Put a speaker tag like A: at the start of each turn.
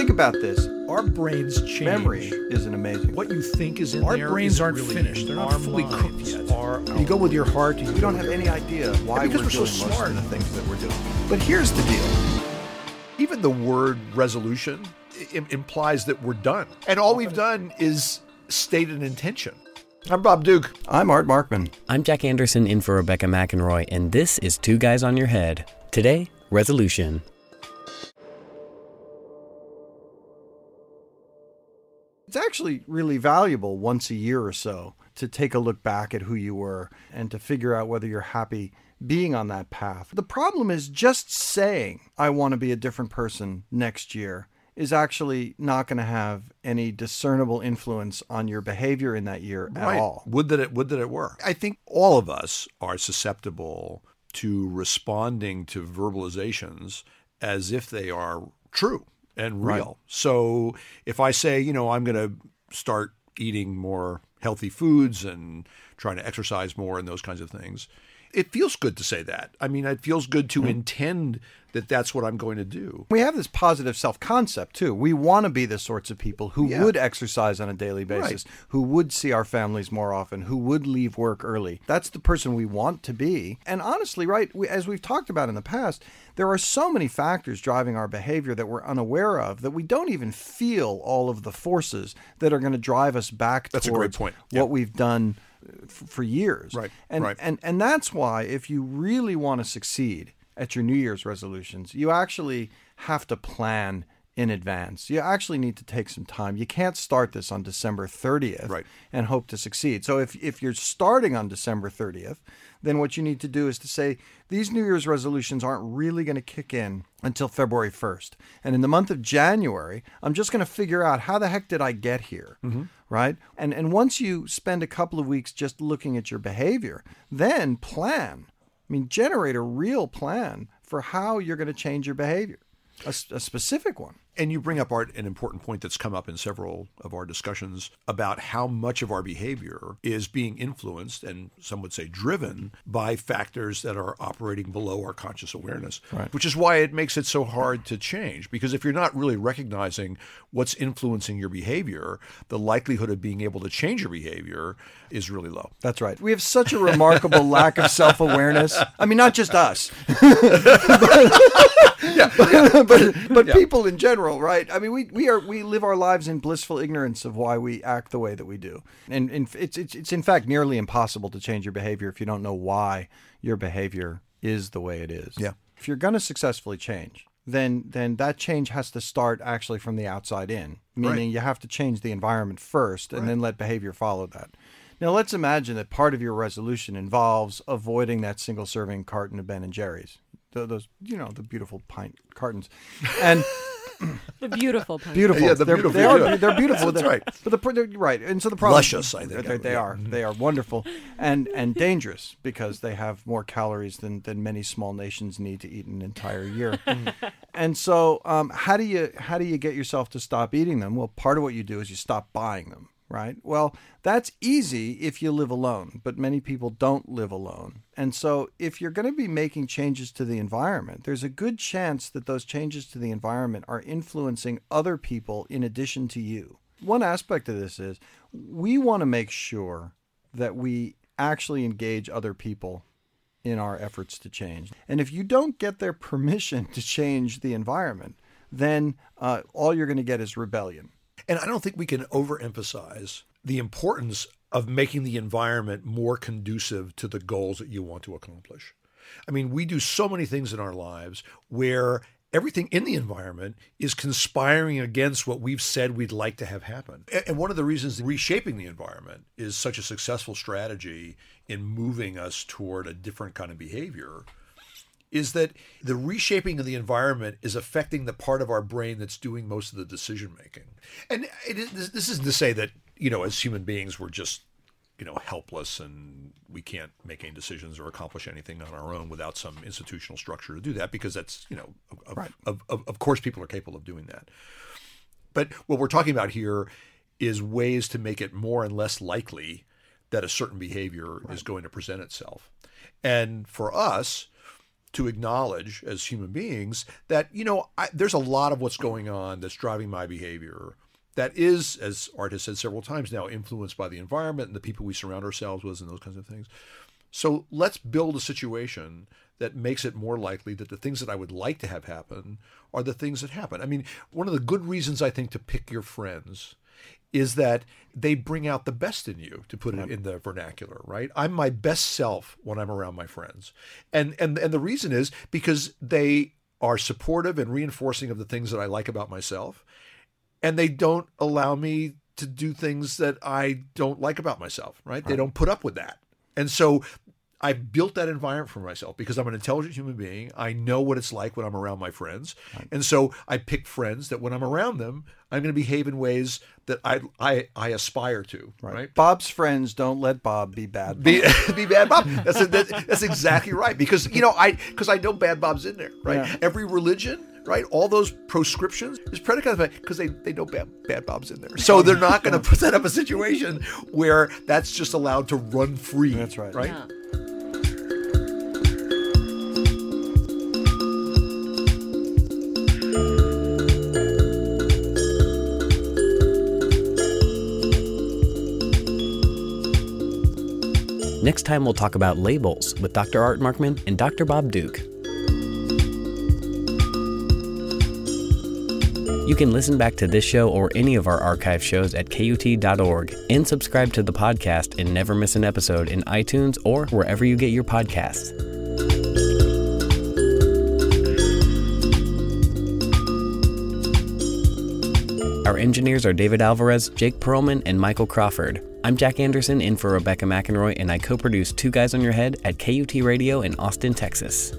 A: Think about this.
B: Our brains change.
A: Memory is an amazing.
B: What you think is in
C: Our
B: there
C: brains aren't
B: really
C: finished. They're not
B: our
C: fully cooked yet.
B: Are, you go with your heart. You
A: we don't have any idea why
B: because
A: we're,
B: we're so
A: doing most
B: smart.
A: of the things that we're doing. But here's the deal.
B: even the word resolution I- implies that we're done, and all we've done is state an intention. I'm Bob Duke.
A: I'm Art Markman.
D: I'm Jack Anderson in for Rebecca McInroy, and this is Two Guys on Your Head. Today, resolution.
A: It's actually really valuable once a year or so to take a look back at who you were and to figure out whether you're happy being on that path. The problem is just saying, I want to be a different person next year is actually not going to have any discernible influence on your behavior in that year at all.
B: Would that it would that it were. I think all of us are susceptible to responding to verbalizations as if they are true and real.
A: Right.
B: So if I say, you know, I'm going to start eating more healthy foods and trying to exercise more and those kinds of things, it feels good to say that. I mean, it feels good
A: Mm-hmm.
B: to intend that that's what I'm going to do.
A: We have this positive self concept too. We want to be the sorts of people who
B: Yeah.
A: would exercise on a daily basis, who would see our families more often, who would leave work early. That's the person we want to be. And honestly, right, we, as we've talked about in the past, there are so many factors driving our behavior that we're unaware of that we don't even feel all of the forces that are going to drive us back
B: That's a great
A: towards
B: point.
A: what we've done for years.
B: Right,
A: And,
B: right.
A: and and that's why if you really want to succeed at your New Year's resolutions, you actually have to plan in advance. You actually need to take some time. You can't start this on December 30th
B: Right.
A: and hope to succeed. So if if you're starting on December 30th, then what you need to do is to say these New Year's resolutions aren't really going to kick in until February 1st. And in the month of January, I'm just going to figure out how the heck did I get here? Mm-hmm. Right? And and once you spend a couple of weeks just looking at your behavior, then plan. I mean, generate a real plan for how you're going to change your behavior. a specific one.
B: And you bring up Art an important point that's come up in several of our discussions about how much of our behavior is being influenced and some would say driven by factors that are operating below our conscious awareness.
A: Right.
B: Which is why it makes it so hard to change because if you're not really recognizing what's influencing your behavior, the likelihood of being able to change your behavior is really low.
A: That's right. We have such a remarkable lack of self awareness. I mean, not just us, but, but people in general, right? I mean, we, we are we live our lives in blissful ignorance of why we act the way that we do, and, and it's, it's it's in fact nearly impossible to change your behavior if you don't know why your behavior is the way it is.
B: Yeah.
A: If you're going to successfully change, then then that change has to start actually from the outside in, meaning
B: Right.
A: you have to change the environment first, and then let behavior follow that. Now let's imagine that part of your resolution involves avoiding that single serving carton of Ben and Jerry's. Th- Those, you know, the beautiful pint cartons, and
E: The beautiful pun.
A: beautiful.
B: Yeah, the
A: they're,
B: beautiful,
A: They are.
B: yeah.
A: They're beautiful.
B: That's
A: They're-
B: right.
A: But the they're, right, and so the problem
B: Luscious, I think.
A: They, they
B: Yeah.
A: are. They are wonderful, and and dangerous because they have more calories than than many small nations need to eat an entire year. and so, um, how do you how do you get yourself to stop eating them? Well, part of what you do is you stop buying them. Right. Well, that's easy if you live alone, but many people don't live alone. And so, if you're going to be making changes to the environment, there's a good chance that those changes to the environment are influencing other people in addition to you. One aspect of this is we want to make sure that we actually engage other people in our efforts to change. And if you don't get their permission to change the environment, then uh, all you're going to get is rebellion.
B: And I don't think we can overemphasize the importance of making the environment more conducive to the goals that you want to accomplish. I mean, we do so many things in our lives where everything in the environment is conspiring against what we've said we'd like to have happen. And one of the reasons reshaping the environment is such a successful strategy in moving us toward a different kind of behavior is that the reshaping of the environment is affecting the part of our brain that's doing most of the decision making. And it is, this- isn't to say that, you know, as human beings, we're just, you know, helpless and we can't make any decisions or accomplish anything on our own without some institutional structure to do that, because that's, you know, of,
A: Right.
B: of, of, of course people are capable of doing that. But what we're talking about here is ways to make it more and less likely that a certain behavior is going to present itself. And for us, to acknowledge as human beings that you know I, there's a lot of what's going on that's driving my behavior that is, as Art has said several times now, influenced by the environment and the people we surround ourselves with and those kinds of things. So let's build a situation that makes it more likely that the things that I would like to have happen are the things that happen. I mean, one of the good reasons I think to pick your friends is that they bring out the best in you to put it in the vernacular right? I'm my best self when i'm around my friends. And and and the reason is because they are supportive and reinforcing of the things that i like about myself and they don't allow me to do things that i don't like about myself right, they don't put up with that. And so I built that environment for myself because I'm an intelligent human being. I know what it's like when I'm around my friends. And so I pick friends that when I'm around them, I'm going to behave in ways that I I, I aspire to. Right.
A: Bob's friends don't let Bob be bad.
B: Be, be bad Bob. That's, that, that's exactly right. Because you know I because I know bad Bob's in there. Right.
A: Yeah.
B: Every religion. Right, all those proscriptions is predicated on because they, they know bad, bad Bob's in there, so they're not going to put that up a situation where that's just allowed to run free.
A: That's right.
B: Right.
E: Yeah.
D: Time, we'll talk about labels with Dr. Art Markman and Dr. Bob Duke. You can listen back to this show or any of our archive shows at KUT.org and subscribe to the podcast and never miss an episode in iTunes or wherever you get your podcasts. Our engineers are David Alvarez, Jake Perlman, and Michael Crawford. I'm Jack Anderson in for Rebecca McInroy, and I co produce Two Guys on Your Head at KUT Radio in Austin, Texas.